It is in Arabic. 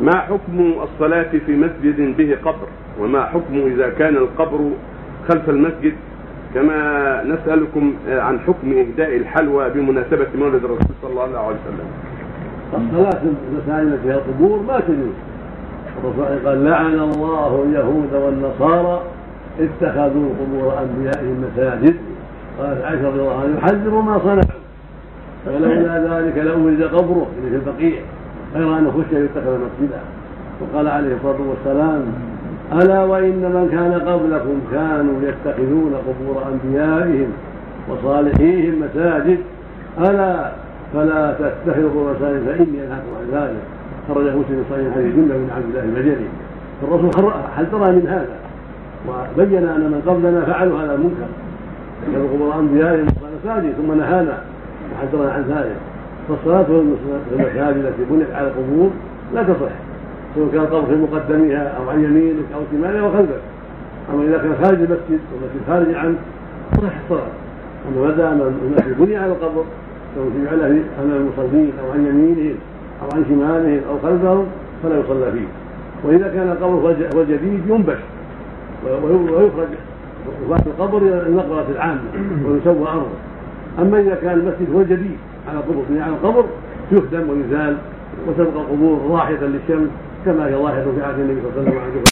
ما حكم الصلاة في مسجد به قبر؟ وما حكم إذا كان القبر خلف المسجد؟ كما نسألكم عن حكم إهداء الحلوى بمناسبة مولد الرسول صلى الله عليه وسلم. الصلاة في المساجد فيها القبور ما تجوز الرسول قال لعن الله اليهود والنصارى اتخذوا قبور أنبيائهم مساجد. قالت عائشة رضي الله عنها يحذر ما صنعوا. فلولا ذلك لأولد قبره في البقيع. غير أنه خشي يتخذ مسجدا. وقال عليه الصلاة والسلام ألا وإن من كان قبلكم كانوا يتخذون قبور أنبيائهم وصالحيهم مساجد. ألا فلا تتخذوا قبور مساجد فإني أنهاكم عن ذلك. خرج مسلم صحيح حديث جنة بن عبد الله البجلي الرسول حذرنا من هذا؟ وبين أن من قبلنا فعلوا هذا المنكر. اتخذوا قبور أنبيائهم مساجد ثم نهانا وحذرنا عن ذلك. فالصلاة في المساجد التي بنيت على القبور لا تصح سواء كان القبر في مقدمها أو عن يمينك أو شمالك أو خلفك أما إذا كان خارج المسجد والمسجد خارج عنه تصح الصلاة. أما ما دام المسجد بني على القبر سواء جعل امام المصلين أو عن يمينهم أو عن شمالهم أو خلفهم فلا يصلى فيه. وإذا كان القبر هو جديد ينبش. ويخرج وفاة القبر إلى المقبرة العامة ويسوى أرضه أما إذا كان المسجد هو جديد على القبر على القبر يهدم ويزال وتبقى القبور راحة للشمس كما هي ظاهرة في عهد النبي صلى الله عليه وسلم.